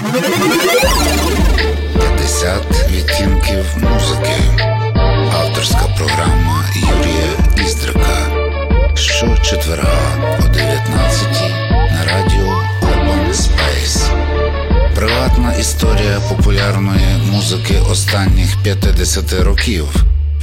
50 відтінків музики. Авторська програма Юрія Іздрика. Щочетверга о 19 на радіо Urban Space. Приватна історія популярної музики останніх 50 років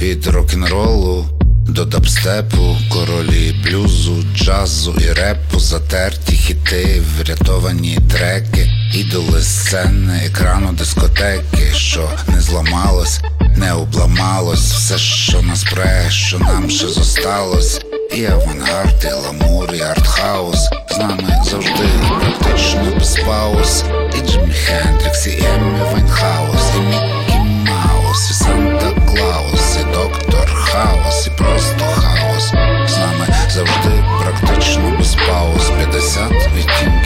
від рок-н-ролу до дабстепу, королі блюзу, джазу і репу, затерті хіти, врятовані треки, ідоли сцени, екрану дискотеки, що не зламалось, не обламалось, все, що нас пре, що нам ще зосталось. І авангард, і гламур, і артхаус З нами завжди практично без пауз І Джиммі Хендрікс, і Емі Вайнхаус, і Міккі Маус, і Санта Клаус, і доктор Хаус, і просто хаос. З нами завжди практично без пауз 50 відтінків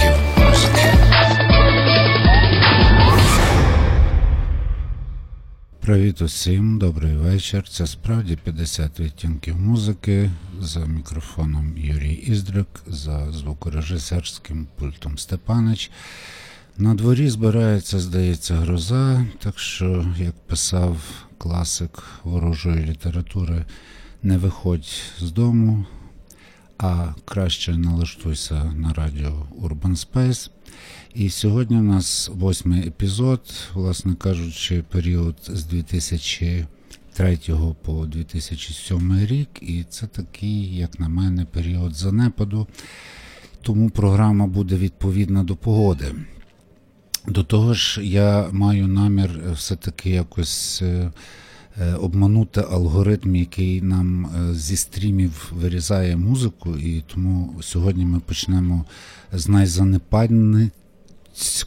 Привіт усім, добрий вечір. Це справді 50 відтінків музики за мікрофоном Юрій Іздрик, за звукорежисерським пультом Степанич. На дворі збирається, здається, гроза, так що, як писав класик ворожої літератури, не виходь з дому, а краще налаштуйся на радіо Urban Space. І сьогодні у нас восьмий епізод, власне кажучи, період з 2003 по 2007 рік, і це такий, як на мене, період занепаду. Тому програма буде відповідна до погоди. До того ж, я маю намір все-таки якось е, е, обманути алгоритм, який нам е, зі стрімів вирізає музику, і тому сьогодні ми почнемо з найзанепадних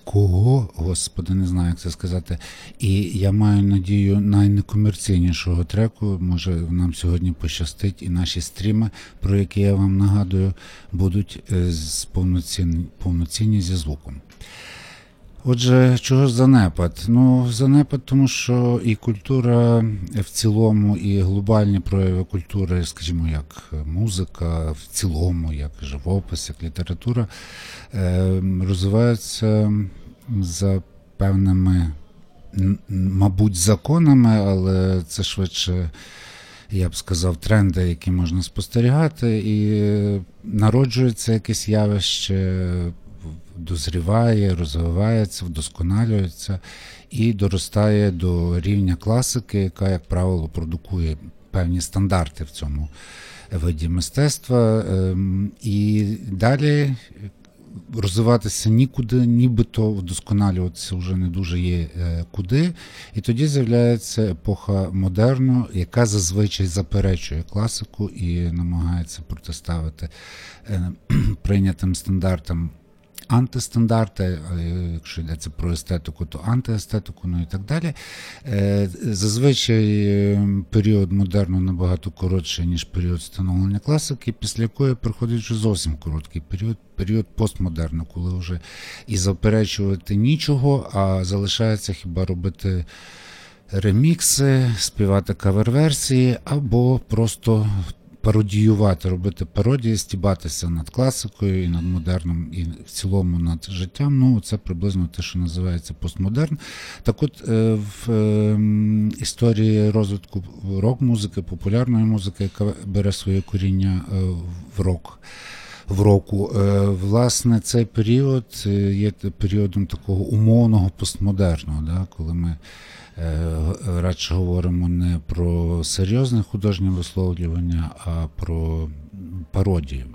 Кого, господи, не знаю, як це сказати. І я маю надію найнекомерційнішого треку. Може, нам сьогодні пощастить, і наші стріми, про які я вам нагадую, будуть з повноцінні, повноцінні зі звуком. Отже, чого ж занепад? Ну, занепад, тому що і культура в цілому, і глобальні прояви культури, скажімо, як музика, в цілому, як живопис, як література, е, розвиваються за певними, мабуть, законами, але це швидше. Я б сказав, тренди, які можна спостерігати, і народжується якесь явище дозріває, розвивається, вдосконалюється і доростає до рівня класики, яка, як правило, продукує певні стандарти в цьому виді мистецтва. Ем, і далі. Розвиватися нікуди, нібито вдосконалюватися вже не дуже є е, куди. І тоді з'являється епоха модерну, яка зазвичай заперечує класику і намагається протиставити е, прийнятим стандартам антистандарти, якщо йдеться про естетику, то антиестетику, ну і так далі. Е, зазвичай е, період модерну набагато коротший, ніж період становлення класики, після якої приходить вже зовсім короткий період, період постмодерну, коли вже і заперечувати нічого, а залишається хіба робити. Ремікси, співати кавер-версії або просто пародіювати, робити пародії, стібатися над класикою і над модерном, і в цілому над життям. Ну, це приблизно те, що називається постмодерн. Так от е, в ем, історії розвитку рок-музики, популярної музики, яка бере своє коріння е, в рок. В року, е, власне, цей період є періодом такого умовного постмодерну, да, коли ми Е, радше говоримо не про серйозне художнє висловлювання, а про пародію.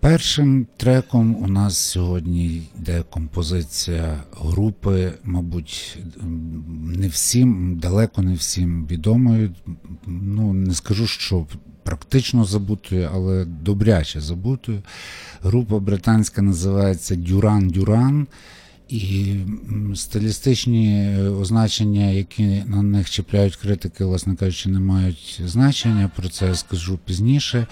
Першим треком у нас сьогодні йде композиція групи, мабуть, не всім, далеко не всім відомою. Ну, не скажу, що практично забутою, але добряче забутою. Група британська називається Дюран Дюран. І стилістичні е, означення, які на них чіпляють критики, власне кажучи, не мають значення. Про це я скажу пізніше.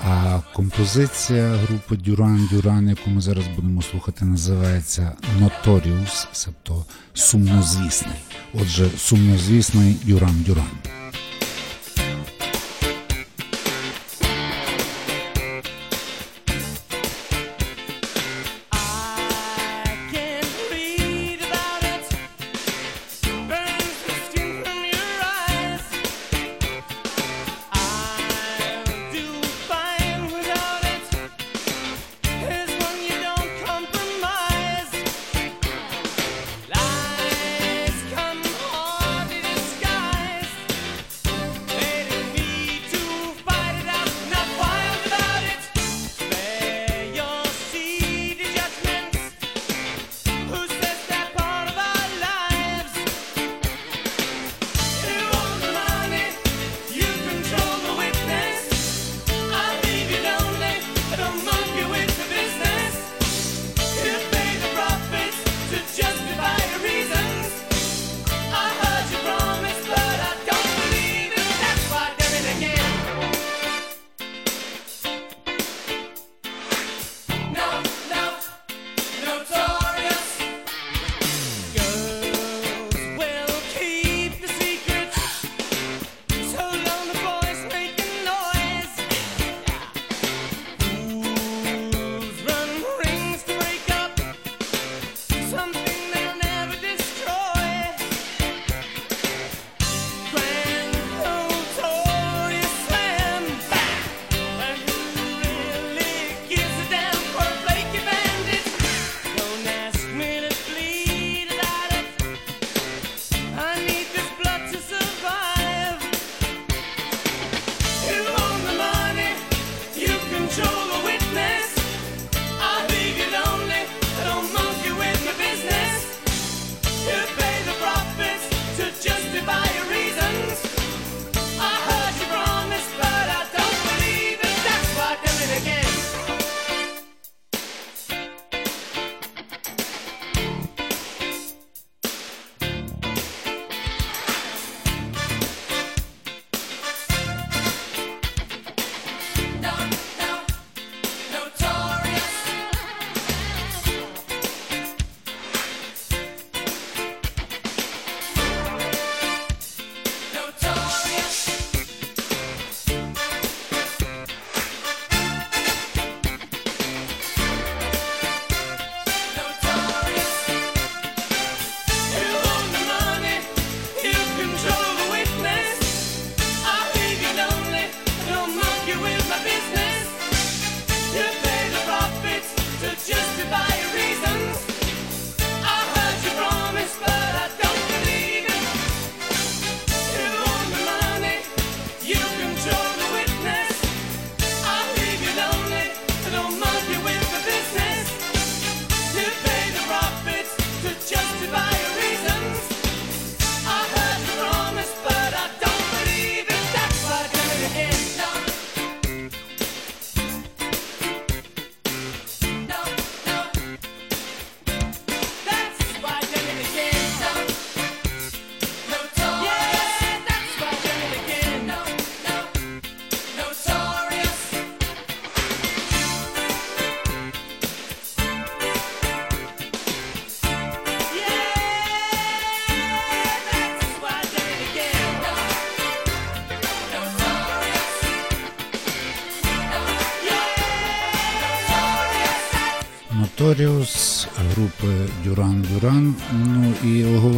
А композиція групи Дюран Дюран, яку ми зараз будемо слухати, називається Notorious, тобто сумнозвісний. Отже, сумнозвісний Дюран Дюран.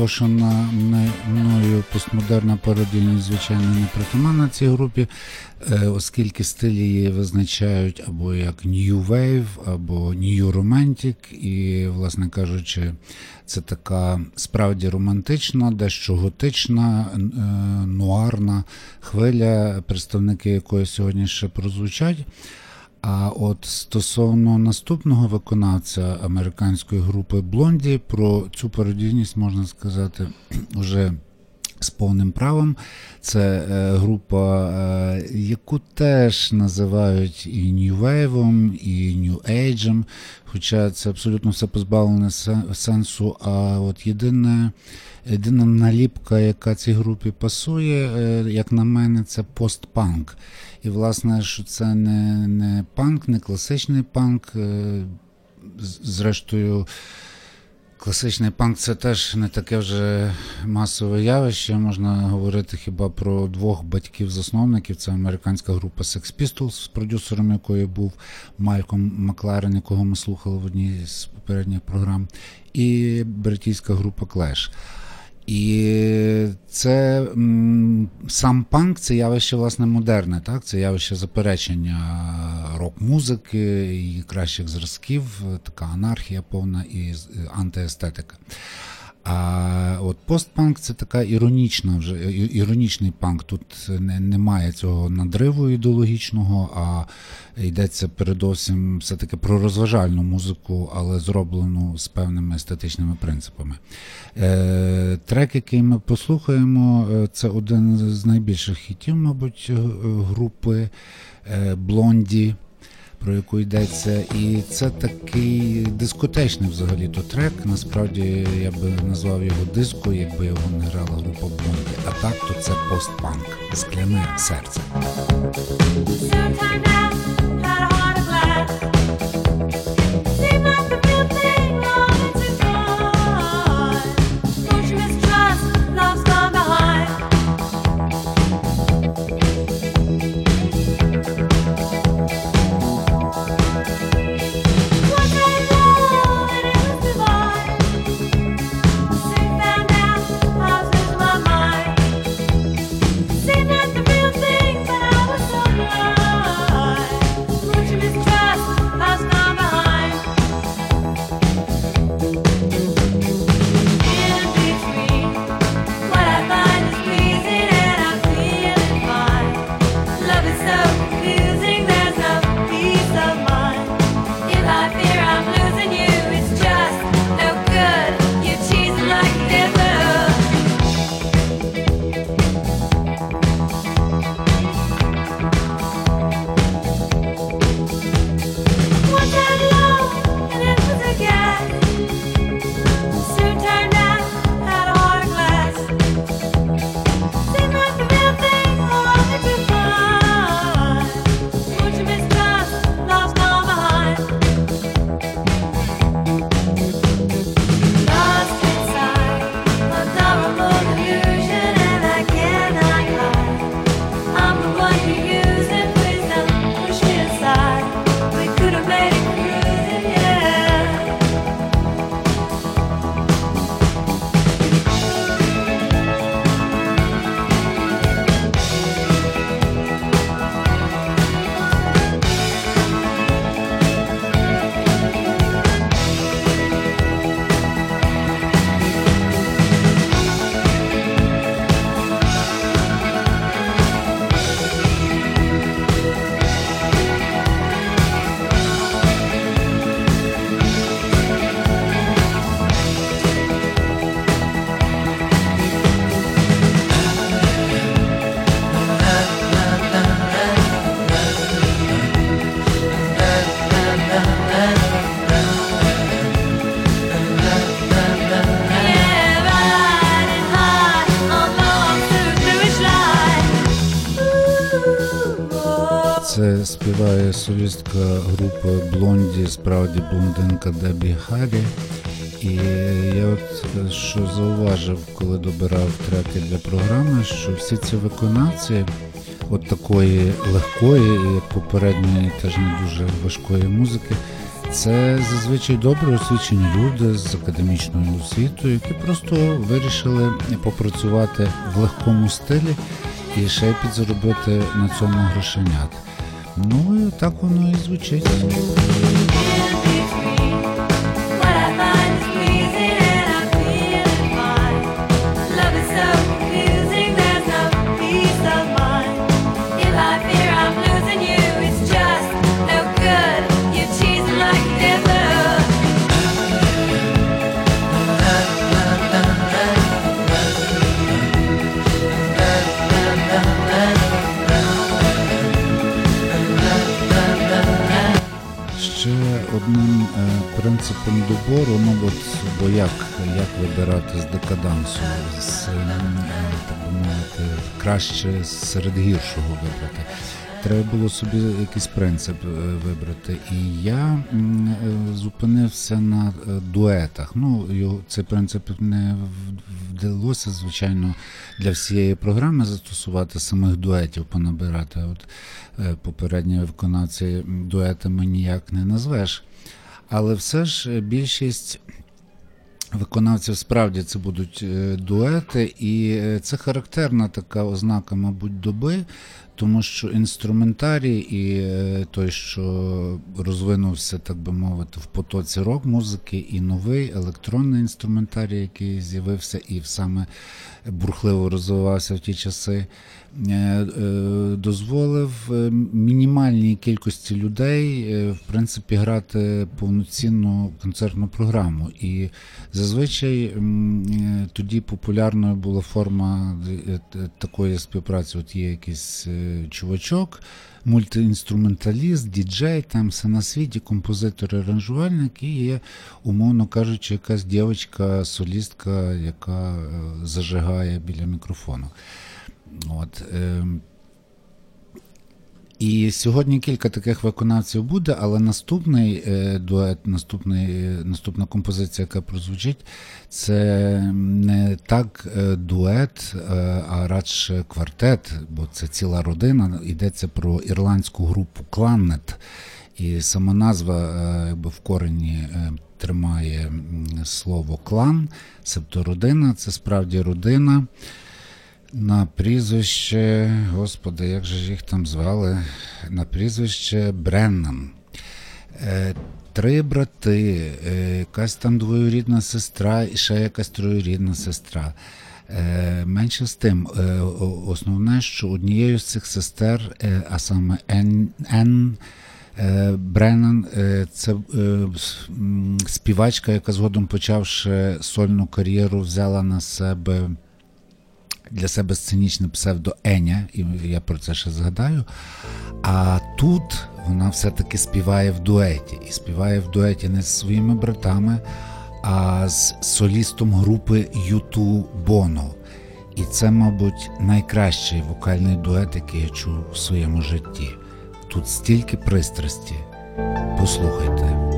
І оголошена мною постмодерна пародійність, звичайно, не притаманна цій групі, е, оскільки стилі її визначають або як New Wave, або New Romantic, і, власне кажучи, це така справді романтична, дещо готична, е, нуарна хвиля, представники якої сьогодні ще прозвучать. А от стосовно наступного виконавця американської групи Блонді, про цю пародійність можна сказати вже з повним правом. Це е, група, е, яку теж називають і Wave, і Age, хоча це абсолютно все позбавлене сенсу. А от єдине. Єдина наліпка, яка цій групі пасує, е, як на мене, це постпанк. І, власне, що це не не панк, не класичний панк. Е, зрештою, класичний панк це теж не таке вже масове явище. Можна говорити хіба про двох батьків-засновників. Це американська група Sex Pistols, з продюсером якої був Мальком Макларен, якого ми слухали в одній з попередніх програм, і бритійська група Clash. І це м, сам панк це явище власне модерне, так? Це явище заперечення рок-музики і кращих зразків, така анархія повна і антиестетика. А от постпанк це така іронічна вже іронічний панк. Тут немає цього надриву ідеологічного, а йдеться передовсім все-таки про розважальну музику, але зроблену з певними естетичними принципами. Е, трек, який ми послухаємо, е, це один з найбільших хітів, мабуть, групи е, Блонді про яку йдеться, і це такий дискотечний взагалі то трек. Насправді я би назвав його диско, якби його не грала група Бонді. А так то це постпанк, скляне серце. Співає солістка групи Блонді, справді блондинка Дебі Харрі. І я от що зауважив, коли добирав треки для програми, що всі ці виконавці от такої легкої, як попередньої, теж не дуже важкої музики, Це зазвичай добре освічені люди з академічною освітою, які просто вирішили попрацювати в легкому стилі і ще й підзаробити на цьому грошенят. Ну і так воно і звучить. Краще серед гіршого вибрати. Треба було собі якийсь принцип е, вибрати. І я е, зупинився на е, дуетах. Ну, цей принцип не вдалося, звичайно, для всієї програми застосувати самих дуетів, понабирати. От попередні виконавці дуетами ніяк не назвеш. Але все ж більшість виконавців справді це будуть е, дуети, і е, це характерна така ознака, мабуть, доби, тому що інструментарій і е, той, що розвинувся, так би мовити, в потоці рок-музики, і новий електронний інструментарій, який з'явився і саме бурхливо розвивався в ті часи, дозволив е, мінімальній кількості людей, е, в принципі, грати повноцінну концертну програму. І зазвичай е, тоді популярною була форма е, е, такої співпраці. От є якийсь е, чувачок, мультиінструменталіст, діджей, там все на світі, композитор, аранжувальник, і є, умовно кажучи, якась дівчинка, солістка, яка е, зажигає біля мікрофону. От, е, і сьогодні кілька таких виконавців буде, але наступний е, дует, наступний, е, наступна композиція, яка прозвучить, це не так е, дует, е, а радше квартет, бо це ціла родина. Йдеться про ірландську групу Кланнет. І сама назва якби в корені тримає слово клан, себто родина, це справді родина. На прізвище, господи, як же їх там звали? На прізвище Бреннан. Е, три брати, е, якась там двоюрідна сестра і ще якась троюрідна сестра. Е, менше з тим, основне, що однією з цих сестер, а саме Ен, Ен Бреннан, це співачка, яка згодом почавши сольну кар'єру, взяла на себе для себе сценічне псевдо Еня, і я про це ще згадаю. А тут вона все-таки співає в дуеті. І співає в дуеті не з своїми братами, а з солістом групи U2 Bono. І це, мабуть, найкращий вокальний дует, який я чув у своєму житті. Тут стільки пристрасті. Послухайте.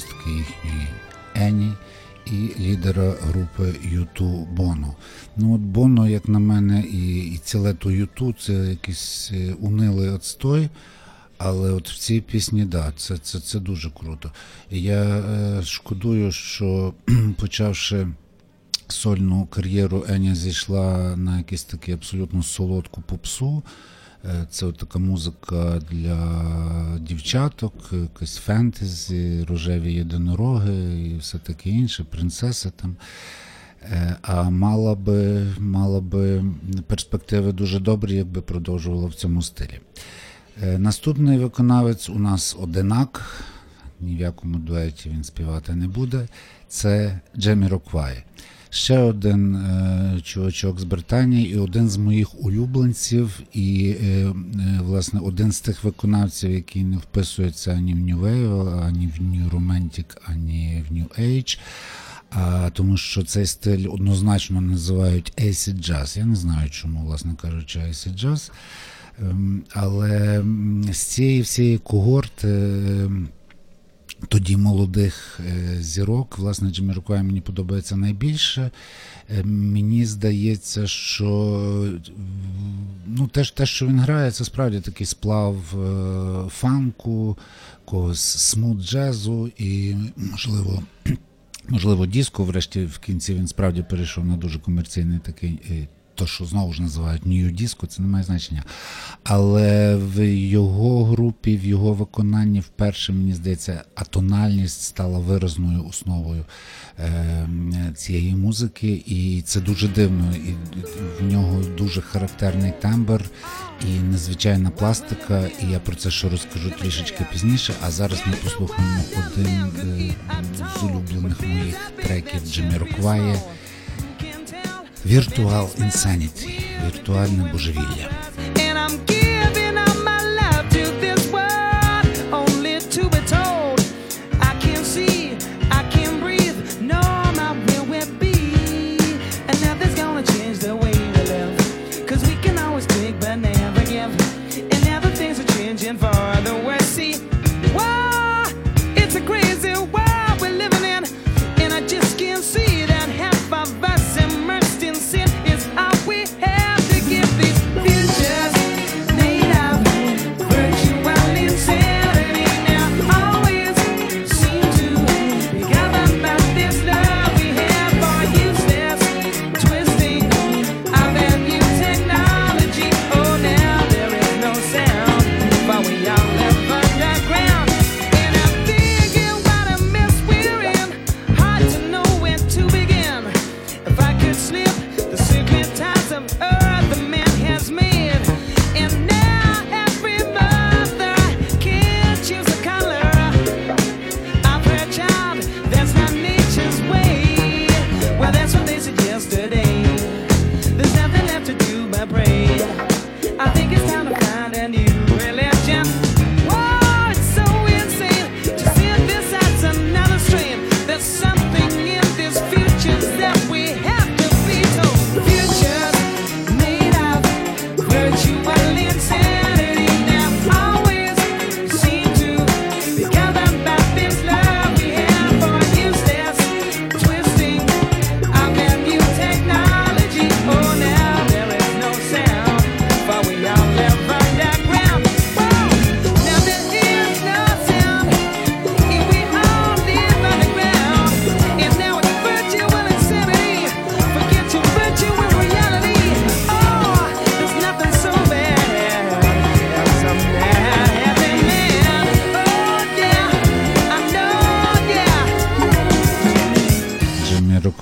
Солістки їхньої Ені і лідера групи U2 Боно. Ну от Боно, як на мене, і, і ціле то U2 це якийсь е, унилий отстой. Але от в цій пісні, да, це, це, це дуже круто. Я е, шкодую, що почавши сольну кар'єру, Еня зійшла на якусь таку абсолютно солодку попсу. Е, Це така музика для дівчаток, якась фентезі, рожеві єдинороги і все таке інше, принцеса там. Е, А мала би, мала би перспективи дуже добрі, якби продовжувала в цьому стилі. Е, Наступний виконавець у нас одинак, ні в якому дуеті він співати не буде. Це Джемі Роквай. Ще один е, чувачок з Британії і один з моїх улюбленців, і е, е, власне один з тих виконавців, який не вписується ані в New Wave, ані в New Romantic, ані в New Age. А, тому що цей стиль однозначно називають acid jazz. Я не знаю, чому, власне кажучи, acid jazz. Ем, Але з цієї всієї когорти ем, тоді молодих е, зірок, власне, Джеміркуай мені подобається найбільше. Е, Мені здається, що ну, те, те, що він грає, це справді такий сплав е, фанку, когось смут джезу і, можливо, можливо, диско, врешті в кінці він справді перейшов на дуже комерційний такий. То, що знову ж називають Disco, це не має значення. Але в його групі, в його виконанні вперше, мені здається, атональність стала виразною основою е, цієї музики, і це дуже дивно. І в нього дуже характерний тембр і незвичайна пластика. І я про це ще розкажу трішечки пізніше. А зараз ми послухаємо один е, з улюблених моїх треків Джимі Рокває Virtual Insanity, віртуальне божевілля.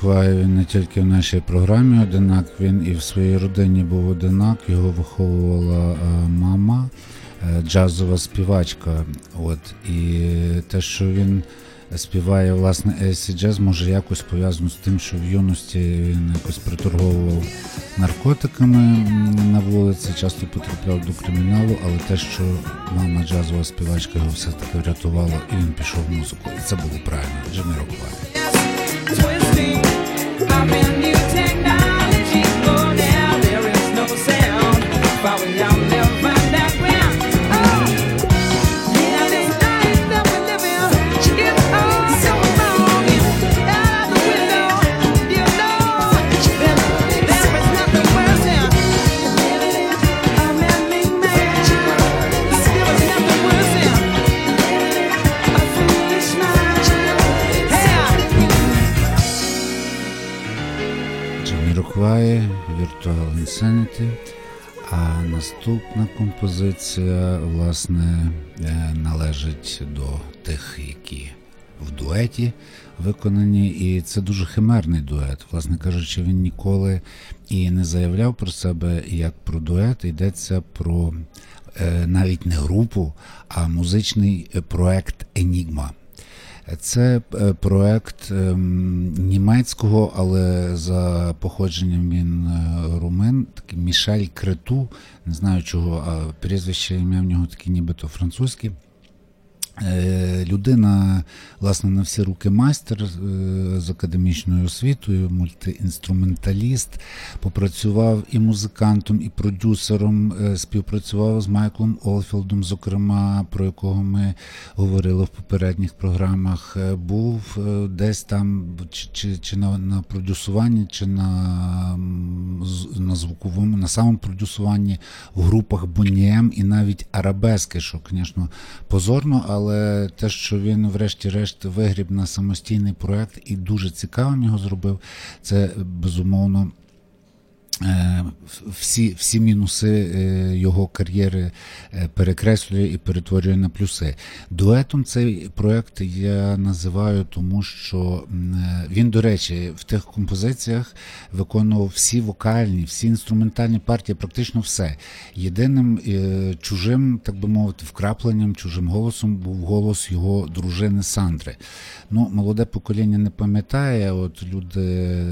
Yeah. Він не тільки в нашій програмі одинак, він і в своїй родині був одинак. Його виховувала е, мама, е, джазова співачка. От і те, що він співає власне AC джаз, може якось пов'язано з тим, що в юності він якось приторговував наркотиками на вулиці, часто потрапляв до криміналу, але те, що мама джазова співачка його все-таки врятувала, і він пішов в музику. І це було правильно. Джиммі Роквай. twisting. I've been mutating. Джамірокваї Virtual Insanity. А наступна композиція, власне, е, належить до тих, які в дуеті виконані, і це дуже химерний дует. Власне кажучи, він ніколи і не заявляв про себе як про дует. Йдеться про е, навіть не групу, а музичний е, проект Енігма. Це е, проект ем, німецького, але за походженням він румен, такий Мішель Крету, не знаю чого, а прізвище ім'я в нього таке нібито французьке. Е, Людина, власне, на всі руки майстер е, з академічною освітою, мультиінструменталіст, попрацював і музикантом, і продюсером, е, співпрацював з Майклом Олфілдом, зокрема, про якого ми говорили в попередніх програмах. Був десь там чи, чи, чи на, на продюсуванні, чи на, на звуковому, на самому продюсуванні в групах Бонієм і навіть Арабески, що, звісно, позорно, але те, що він, врешті-решт, вигріб на самостійний проект і дуже цікавим його зробив, це безумовно. Е, Всі, всі мінуси е, його кар'єри е, перекреслює і перетворює на плюси. Дуетом цей проект я називаю, тому що він, до речі, в тих композиціях виконував всі вокальні, всі інструментальні партії, практично все. Єдиним чужим, так би мовити, вкрапленням, чужим голосом був голос його дружини Сандри. Ну, молоде покоління не пам'ятає, от люди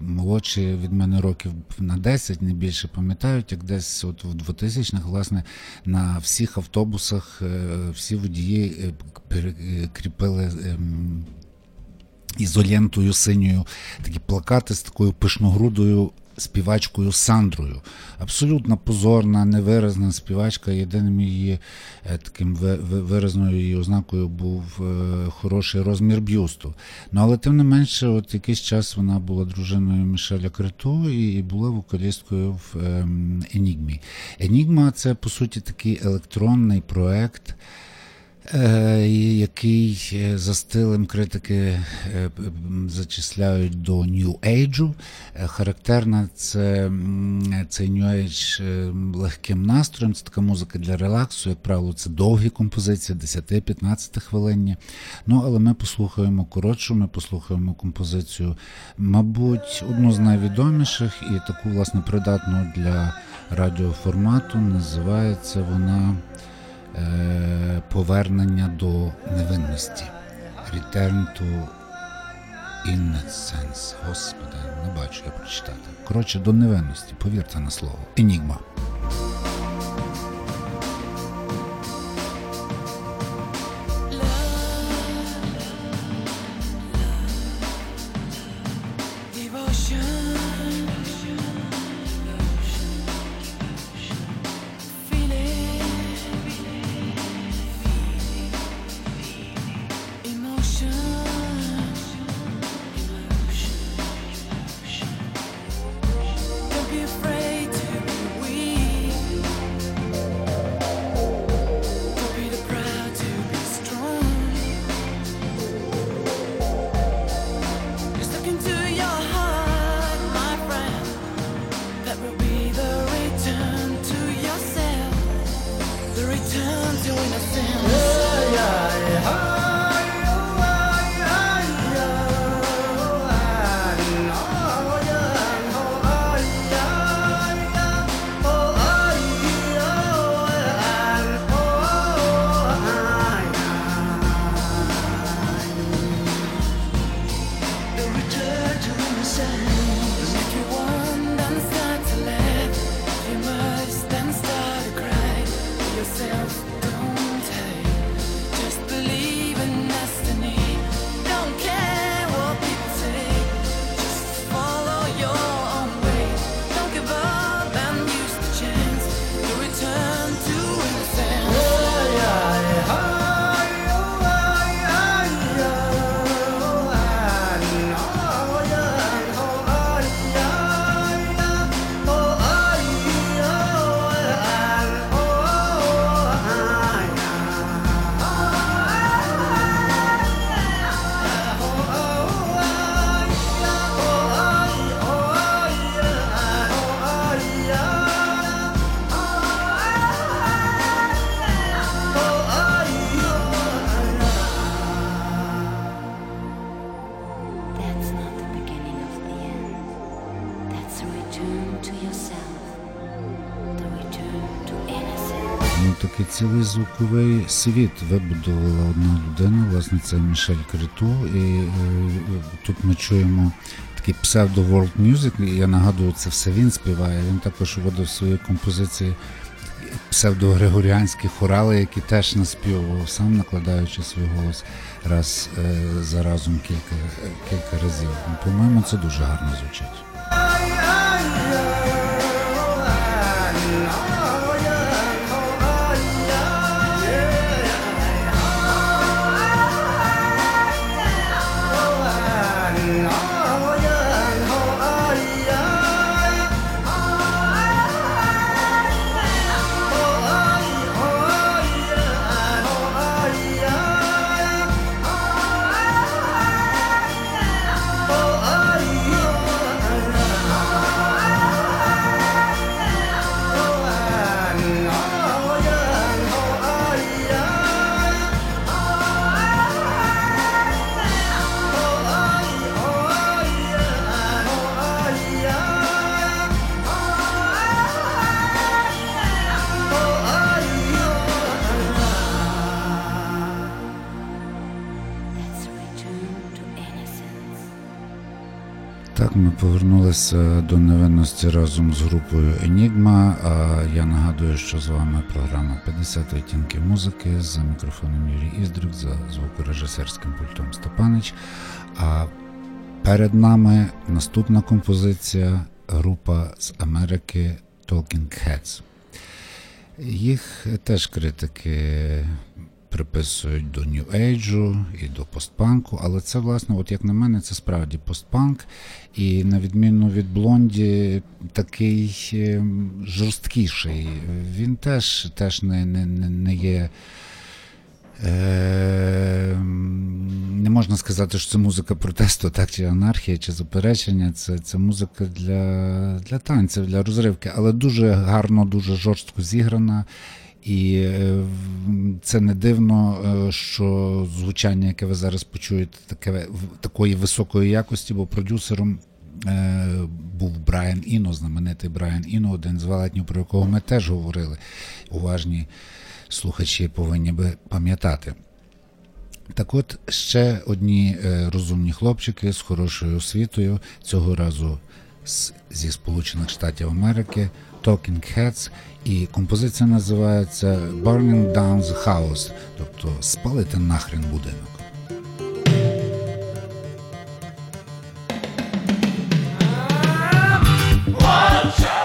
молодші від мене років на 10, не більше. Пам'ятають, як десь от в 2000-х, власне, на всіх автобусах е, всі водії е, перекріпили ем, ізолентою синьою такі плакати з такою пишногрудою співачкою Сандрою. Абсолютно позорна, невиразна співачка. Єдиним її е, таким ви- ви- виразною її ознакою був е, хороший розмір бюсту. Ну але тим не менше, от якийсь час вона була дружиною Мішеля Крету і, і була вокалісткою в ем, Енігмі. Енігма це по суті такий електронний проект. Е, який е, за стилем критики е, зачисляють до New Age. Характерна це цей New Age легким настроєм. Це така музика для релаксу. Як правило, це довгі композиції, 10-15 хвилинні. Ну, але ми послухаємо коротшу, ми послухаємо композицію, мабуть, одну з найвідоміших і таку, власне, придатну для радіоформату. Називається вона повернення до невинності. Return to innocence. Господи, не бачу я прочитати. Коротше, до невинності, повірте на слово. Енігма. Цілий звуковий світ вибудувала одна людина, власне, це Мішель Криту. І е, тут ми чуємо такий псевдо World Music. і Я нагадую, це все він співає. Він також вводив свої композиції псевдогригоріанські хорали, які теж наспівував сам, накладаючи свій голос раз е, за разом кілька, кілька разів. По-моєму, це дуже гарно звучить. Повернулися до невинності разом з групою Енігма. Я нагадую, що з вами програма 50 відтінків музики за мікрофоном Юрій Іздрик, за звукорежисерським пультом Степанич. А перед нами наступна композиція група з Америки Talking Heads. Їх теж критики приписують до Age і до постпанку, але це, власне, от як на мене, це справді постпанк. І на відміну від Блонді, такий е, жорсткіший. Він теж, теж не, не не є. Е, не можна сказати, що це музика протесту, так, чи анархія, чи заперечення. Це, це музика для, для танців, для розривки, але дуже гарно, дуже жорстко зіграна. І е, це не дивно, е, що звучання, яке ви зараз почуєте, таке такої високої якості, бо продюсером е, був Брайан Іно, знаменитий Брайан Іно, один з велетнів, про якого ми теж говорили. Уважні слухачі повинні би пам'ятати. Так от ще одні розумні хлопчики з хорошою освітою, цього разу зі Сполучених Штатів Америки, Talking Heads, і композиція називається Burning Down the House, тобто спалити нахрен будинок. You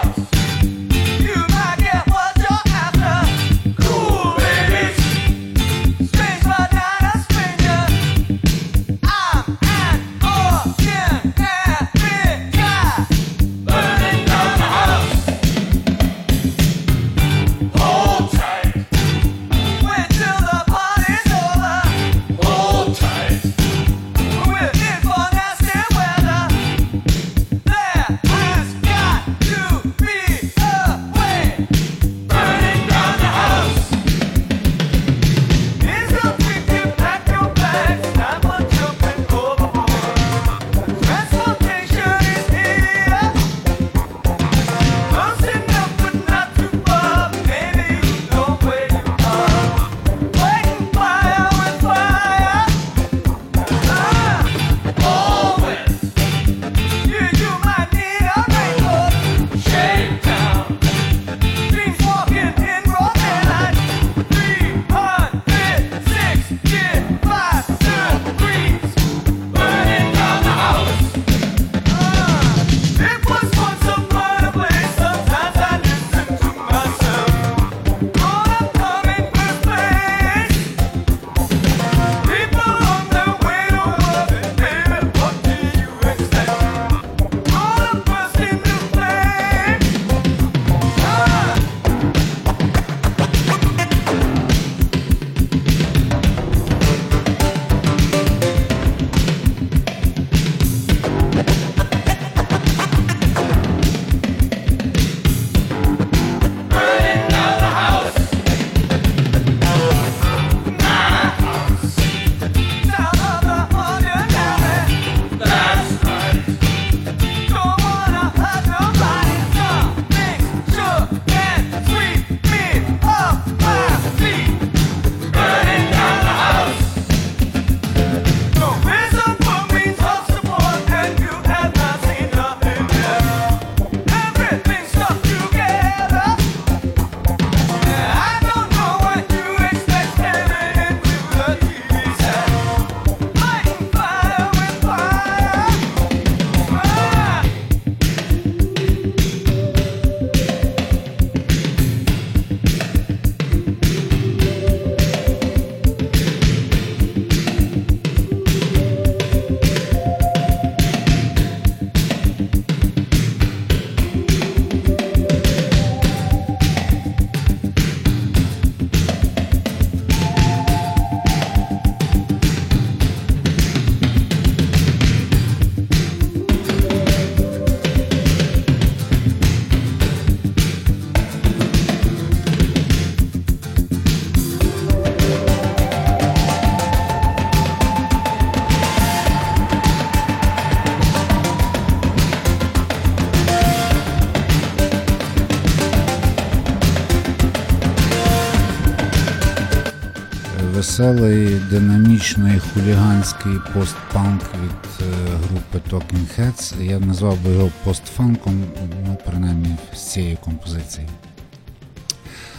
веселий, динамічний, хуліганський постпанк від е, групи Talking Heads. Я назвав би його постфанком, ну, принаймні з цієї композиції.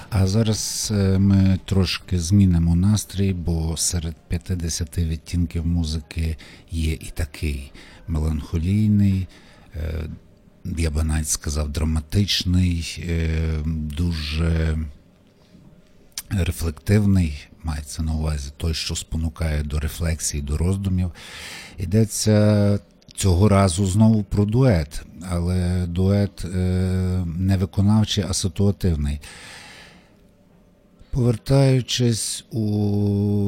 А зараз е, ми трошки змінимо настрій, бо серед 50 відтінків музики є і такий меланхолійний, е, я би навіть сказав, драматичний, дуже рефлективний, мається на увазі той, що спонукає до рефлексії, до роздумів. Йдеться цього разу знову про дует, але дует е, не виконавчий, а ситуативний. Повертаючись у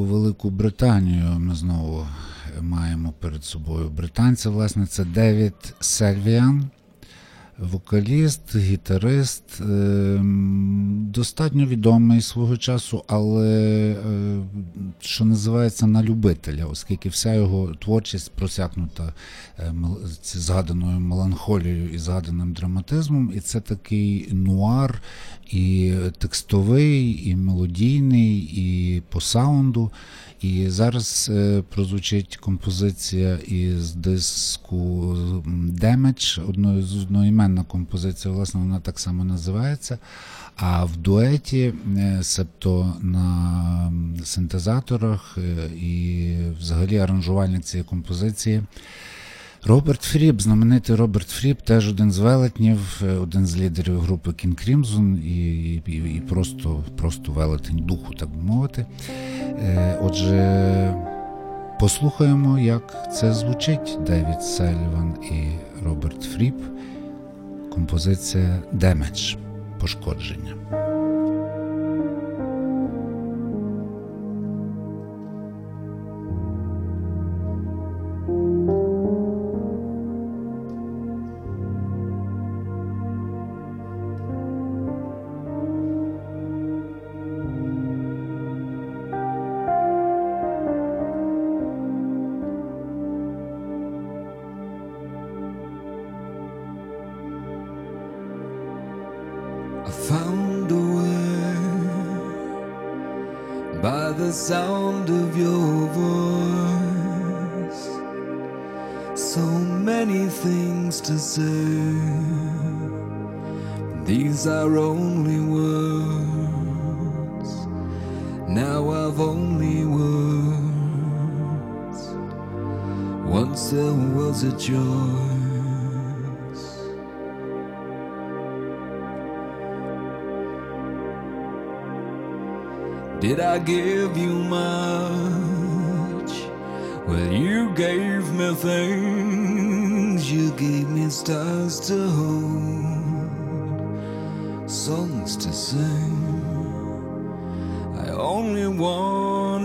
Велику Британію, ми знову маємо перед собою британця. Власне, це Девід Сельвіан, вокаліст, гітарист, ем, достатньо відомий свого часу, але е, що називається на любителя, оскільки вся його творчість просякнута е, згаданою меланхолією і згаданим драматизмом, і це такий нуар і текстовий, і мелодійний, і по саунду. І зараз е, прозвучить композиція із диску Damage, одно, одноіменна композиція, власне, вона так само називається. А в дуеті, е, себто на синтезаторах е, і взагалі аранжувальник цієї композиції. Роберт Фріп, знаменитий Роберт Фріп, теж один з велетнів, е, один з лідерів групи King Crimson і, і, і просто, просто велетень духу, так би мовити. Е, Отже, послухаємо, як це звучить Девід Сельван і Роберт Фріп. Композиція Damage пошкодження.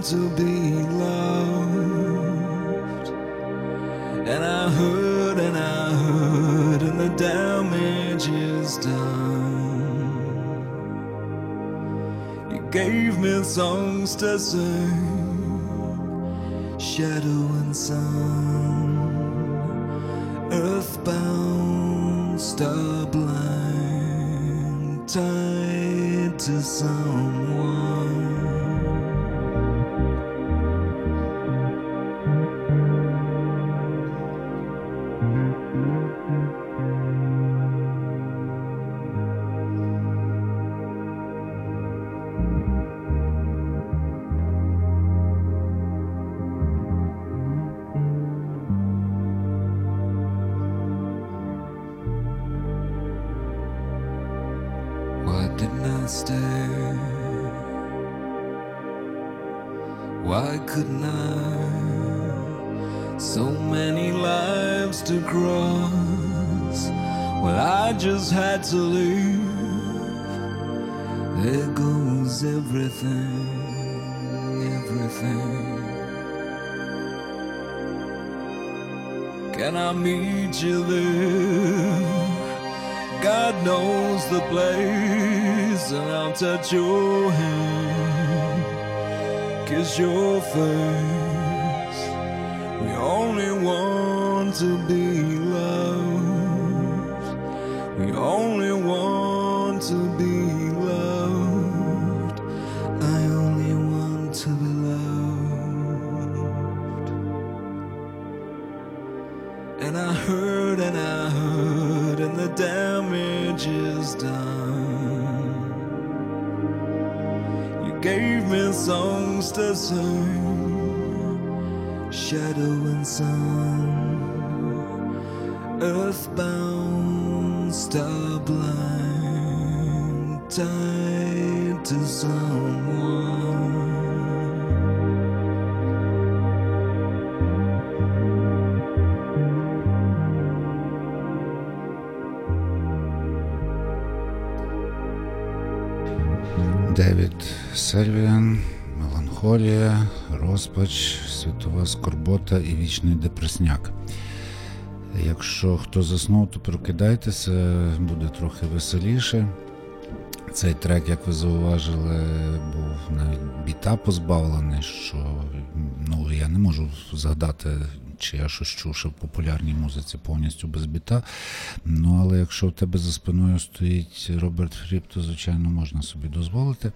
To be loved. And I heard and I heard, and the damage is done. You gave me songs to sing, shadow and sun, earthbound, star blind, tied to someone. Kiss your face. We only want to be loved. We only songs the shadow and sun. Earthbound star blind tied to someone. David Sylvian Меланхолія, Розпач, Світова скорбота і вічний депресняк. Якщо хто заснув, то прокидайтеся, буде трохи веселіше. Цей трек, як ви зауважили, був навіть біта позбавлений, що ну, я не можу згадати, чи я щось чув, в популярній музиці повністю без біта. Ну, але якщо в тебе за спиною стоїть Роберт Фріп, то звичайно можна собі дозволити.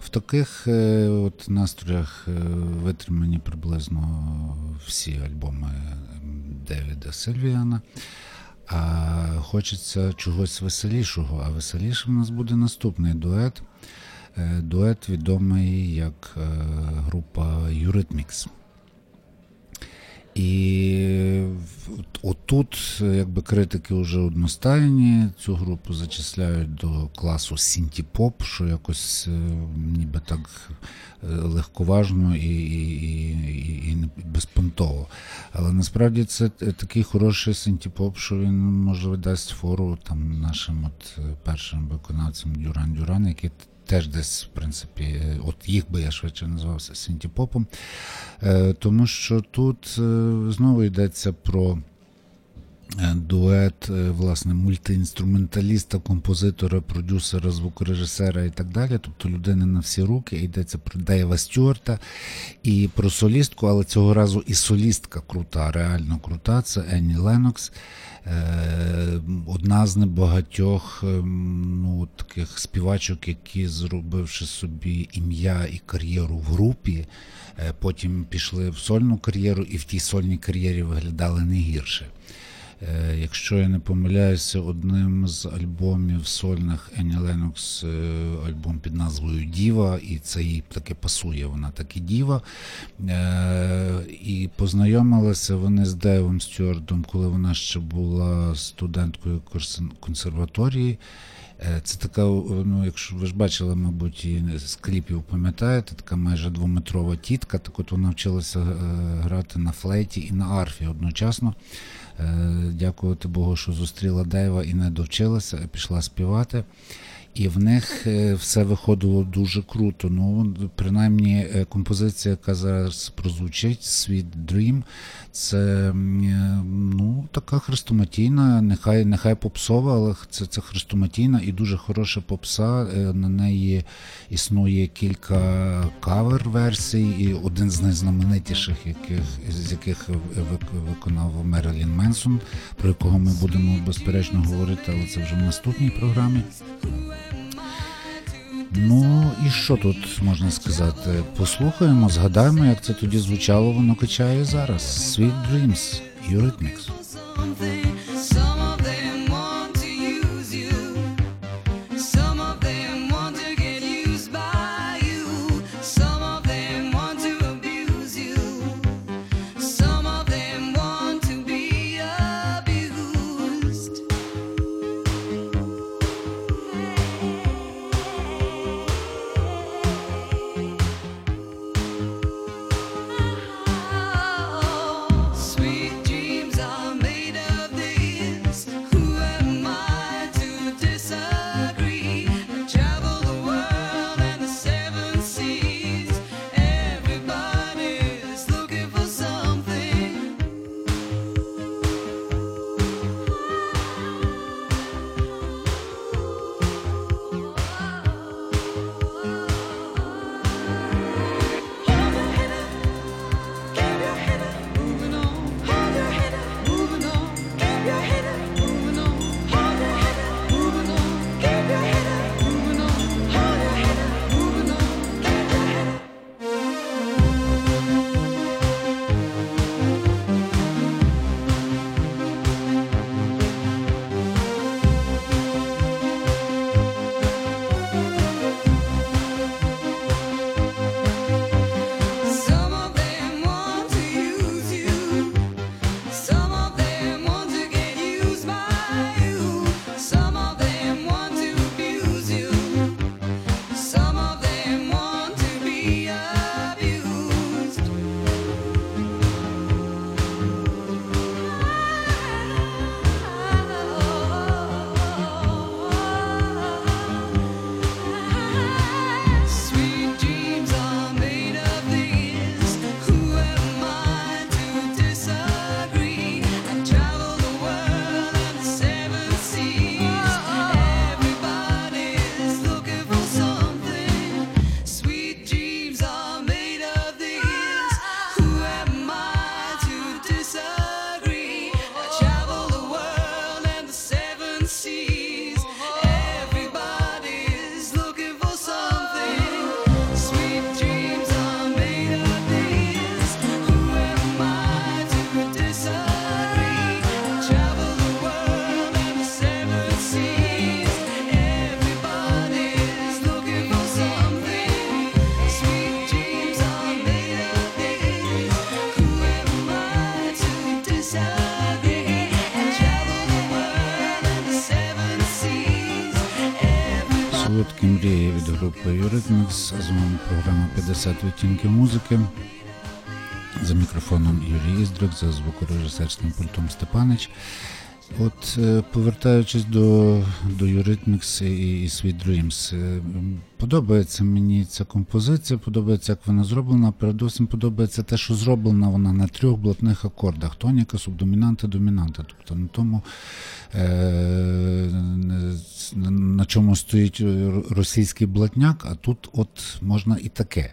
В таких е, от настроях е, витримані приблизно всі альбоми Девіда Сильвіана. А хочеться чогось веселішого. А веселішим у нас буде наступний дует. Е, Дует відомий як е, група Eurythmics. І отут, е, якби критики вже одностайні, цю групу зачисляють до класу сінті-поп, що якось е, ніби так е, легковажно і, і, і, і безпонтово. Але насправді це такий хороший синтіпоп, що він може дасть фору там нашим от е, першим виконавцям Дюран Дюран, які т- теж десь, в принципі, е, от їх би я швидше назвався синтіпопом. Попом, Тому що тут е, знову йдеться про е, дует е, власне мультиінструменталіста, композитора, продюсера, звукорежисера і так далі. Тобто людини на всі руки. Йдеться про Дейва Стюарта і про солістку, але цього разу і солістка крута, реально крута. Це Енні Ленокс. Е, Одна з небагатьох ну, таких співачок, які, зробивши собі ім'я і кар'єру в групі, е, потім пішли в сольну кар'єру і в тій сольній кар'єрі виглядали не гірше. Е, Якщо я не помиляюся, одним з альбомів сольних Енні Ленокс альбом під назвою Діва, і це їй таки пасує, вона таки діва. Е, І познайомилися вони з Дейвом Стюардом, коли вона ще була студенткою консерваторії. Е, Це така, ну, якщо ви ж бачили, мабуть, і з кліпів пам'ятаєте, така майже двометрова тітка. Так от вона вчилася грати на флейті і на арфі одночасно. Е, Дякувати Богу, що зустріла Дейва і не довчилася, а пішла співати. І в них е, все виходило дуже круто. Ну, принаймні, е, композиція, яка зараз прозвучить, Sweet Dream, це е, ну, така хрестоматійна, нехай, нехай попсова, але це, це хрестоматійна і дуже хороша попса. На неї існує кілька кавер-версій, і один з найзнаменитіших, яких, з яких виконав Мерлін Менсон, про якого ми будемо безперечно говорити, але це вже в наступній програмі. Ну і що тут можна сказати? Послухаємо, згадаємо, як це тоді звучало, воно качає зараз. Sweet Dreams, Eurythmics. 50 відтінків музики. За мікрофоном Юрій Іздрик, за звукорежисерським пультом Степанич. От е, повертаючись до, до Eurythmics і, Sweet Dreams, е, подобається мені ця композиція, подобається, як вона зроблена. Передусім подобається те, що зроблена вона на трьох блатних акордах: тоніка, субдомінанта, домінанта. Тобто на тому, е, на- чому стоїть російський блатняк, а тут от можна і таке.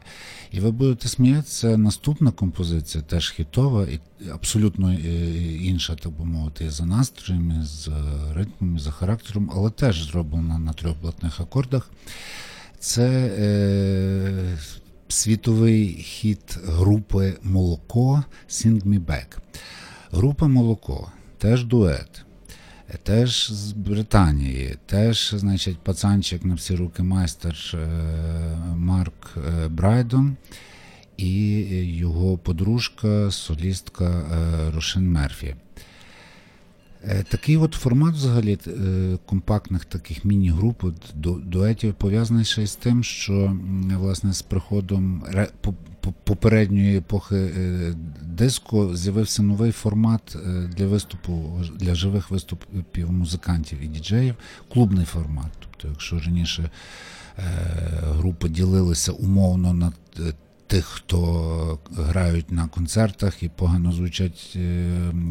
І ви будете сміятися, наступна композиція теж хітова, і абсолютно е, інша, так би мовити, і за настроями, з ритмом, і за характером, але теж зроблена на трьох блатних акордах. Це е, світовий хіт групи Молоко Sing Me Back. Група Молоко теж дует. Теж з Британії, теж, значить, пацанчик на всі руки майстер е, Марк е, Брайдон і його подружка, солістка е, Рошин Мерфі. Е, Такий от формат взагалі е, компактних таких міні-груп, дуетів пов'язаний ще з тим, що власне з приходом ре- по- по- попередньої епохи е, диско з'явився новий формат для виступу, для живих виступів музикантів і діджеїв, клубний формат. Тобто, якщо раніше групи ділилися умовно на тих, хто грають на концертах і погано звучать е,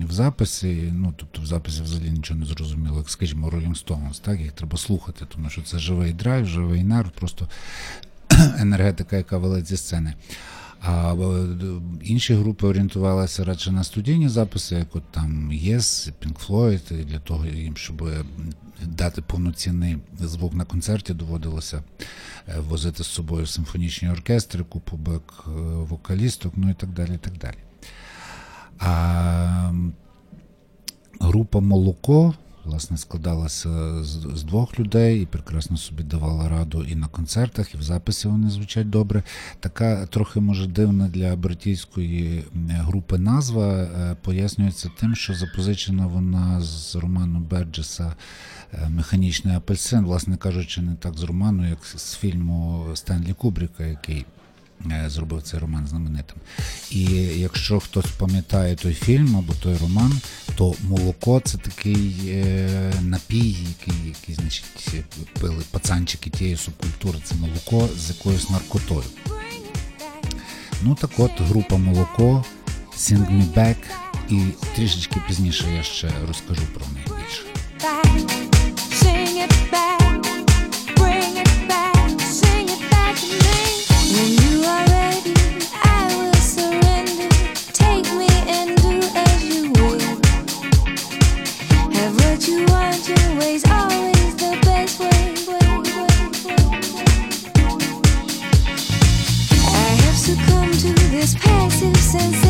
в записі. Ну, тобто в записі взагалі нічого не зрозуміло, як скажімо, Rolling Stones, так, їх треба слухати, тому що це живий драйв, живий нерв, просто енергетика, яка вела зі сцени. А інші групи орієнтувалися радше на студійні записи, як от там Yes, Pink Floyd, для того їм, щоб дати повноцінний звук на концерті, доводилося е, возити з собою симфонічні оркестри, купу бек е, ну і так далі. і так далі. А група Молоко власне складалася з, двох людей і прекрасно собі давала раду і на концертах, і в записі вони звучать добре. Така трохи може дивна для братійської групи назва е, пояснюється тим, що запозичена вона з роману Берджеса е, Механічний апельсин, власне кажучи, не так з роману, як з фільму Стенлі Кубріка, який е, зробив цей роман знаменитим. І якщо хтось пам'ятає той фільм або той роман, то молоко це такий е, напій, який, який значить, пили пацанчики тієї субкультури. Це молоко з якоюсь наркотою. Ну так от, група молоко, Sing Me Back, і трішечки пізніше я ще розкажу про неї більше. sing it back, this passive sensation,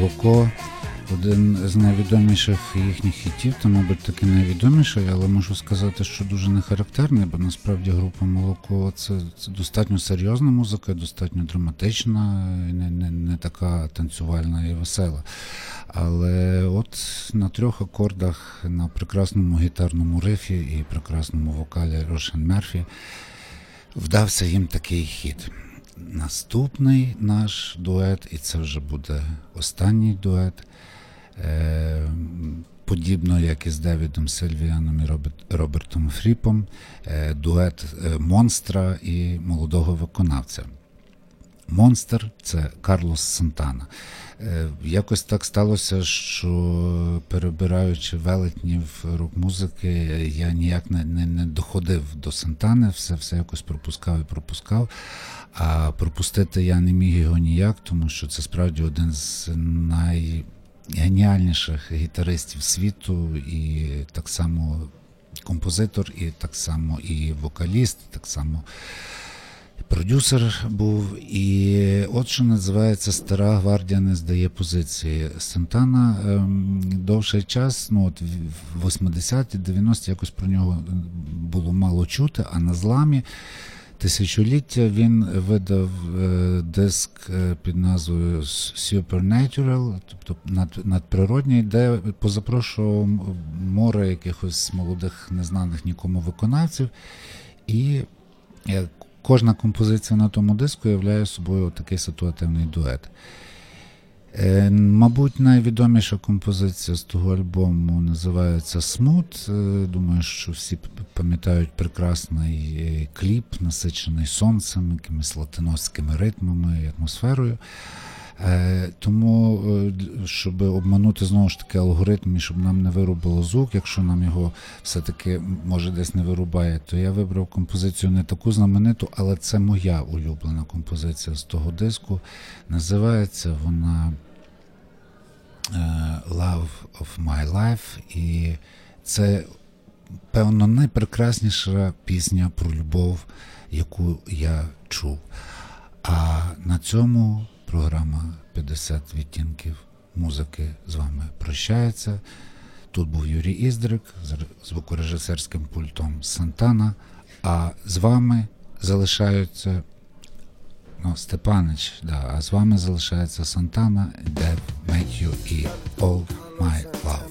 Молоко. Один з найвідоміших їхніх хітів, то, мабуть, таки найвідоміший, але можу сказати, що дуже не характерний, бо насправді група Молоко це, це достатньо серйозна музика, достатньо драматична, не, не, не така танцювальна і весела. Але от на трьох акордах, на прекрасному гітарному рифі і прекрасному вокалі Рошен Мерфі вдався їм такий хід. Наступний наш дует, і це вже буде останній дует. Е, подібно як і з Девідом Сильвіаном і Робертом Фріпом, е, дует е, монстра і молодого виконавця. Монстр це Карлос Сантана. Якось так сталося, що перебираючи велетнів рок-музики, я ніяк не, не, не доходив до Сантани, все, все якось пропускав і пропускав. А пропустити я не міг його ніяк, тому що це справді один з найгеніальніших гітаристів світу, і так само композитор, і так само і вокаліст, так само продюсер був. І от що називається Стара гвардія не здає позиції. Сантана ем, довший час, ну от в 80-ті, 90-ті якось про нього було мало чути, а на зламі. Тисячоліття він видав е, диск е, під назвою Supernatural, тобто надприродній, де позапрошував море якихось молодих, незнаних нікому виконавців. І е, кожна композиція на тому диску являє собою такий ситуативний дует. Е, Мабуть, найвідоміша композиція з того альбому називається Смут. Е, Думаю, що всі пам'ятають прекрасний е, кліп, насичений сонцем, якимись латиноськими ритмами і атмосферою. Е, Тому, е, щоб обманути знову ж таки алгоритм, і щоб нам не вирубило звук, якщо нам його все-таки може десь не вирубає, то я вибрав композицію не таку знамениту, але це моя улюблена композиція з того диску. Називається вона е, Love of My Life. І це, певно, найпрекрасніша пісня про любов, яку я чув. А на цьому програма 50 відтінків музики з вами прощається. Тут був Юрій Іздрик з звукорежисерським пультом Сантана. А з вами залишаються ну, Степанич, да, а з вами залишається Сантана, Dead Make You і All My Love.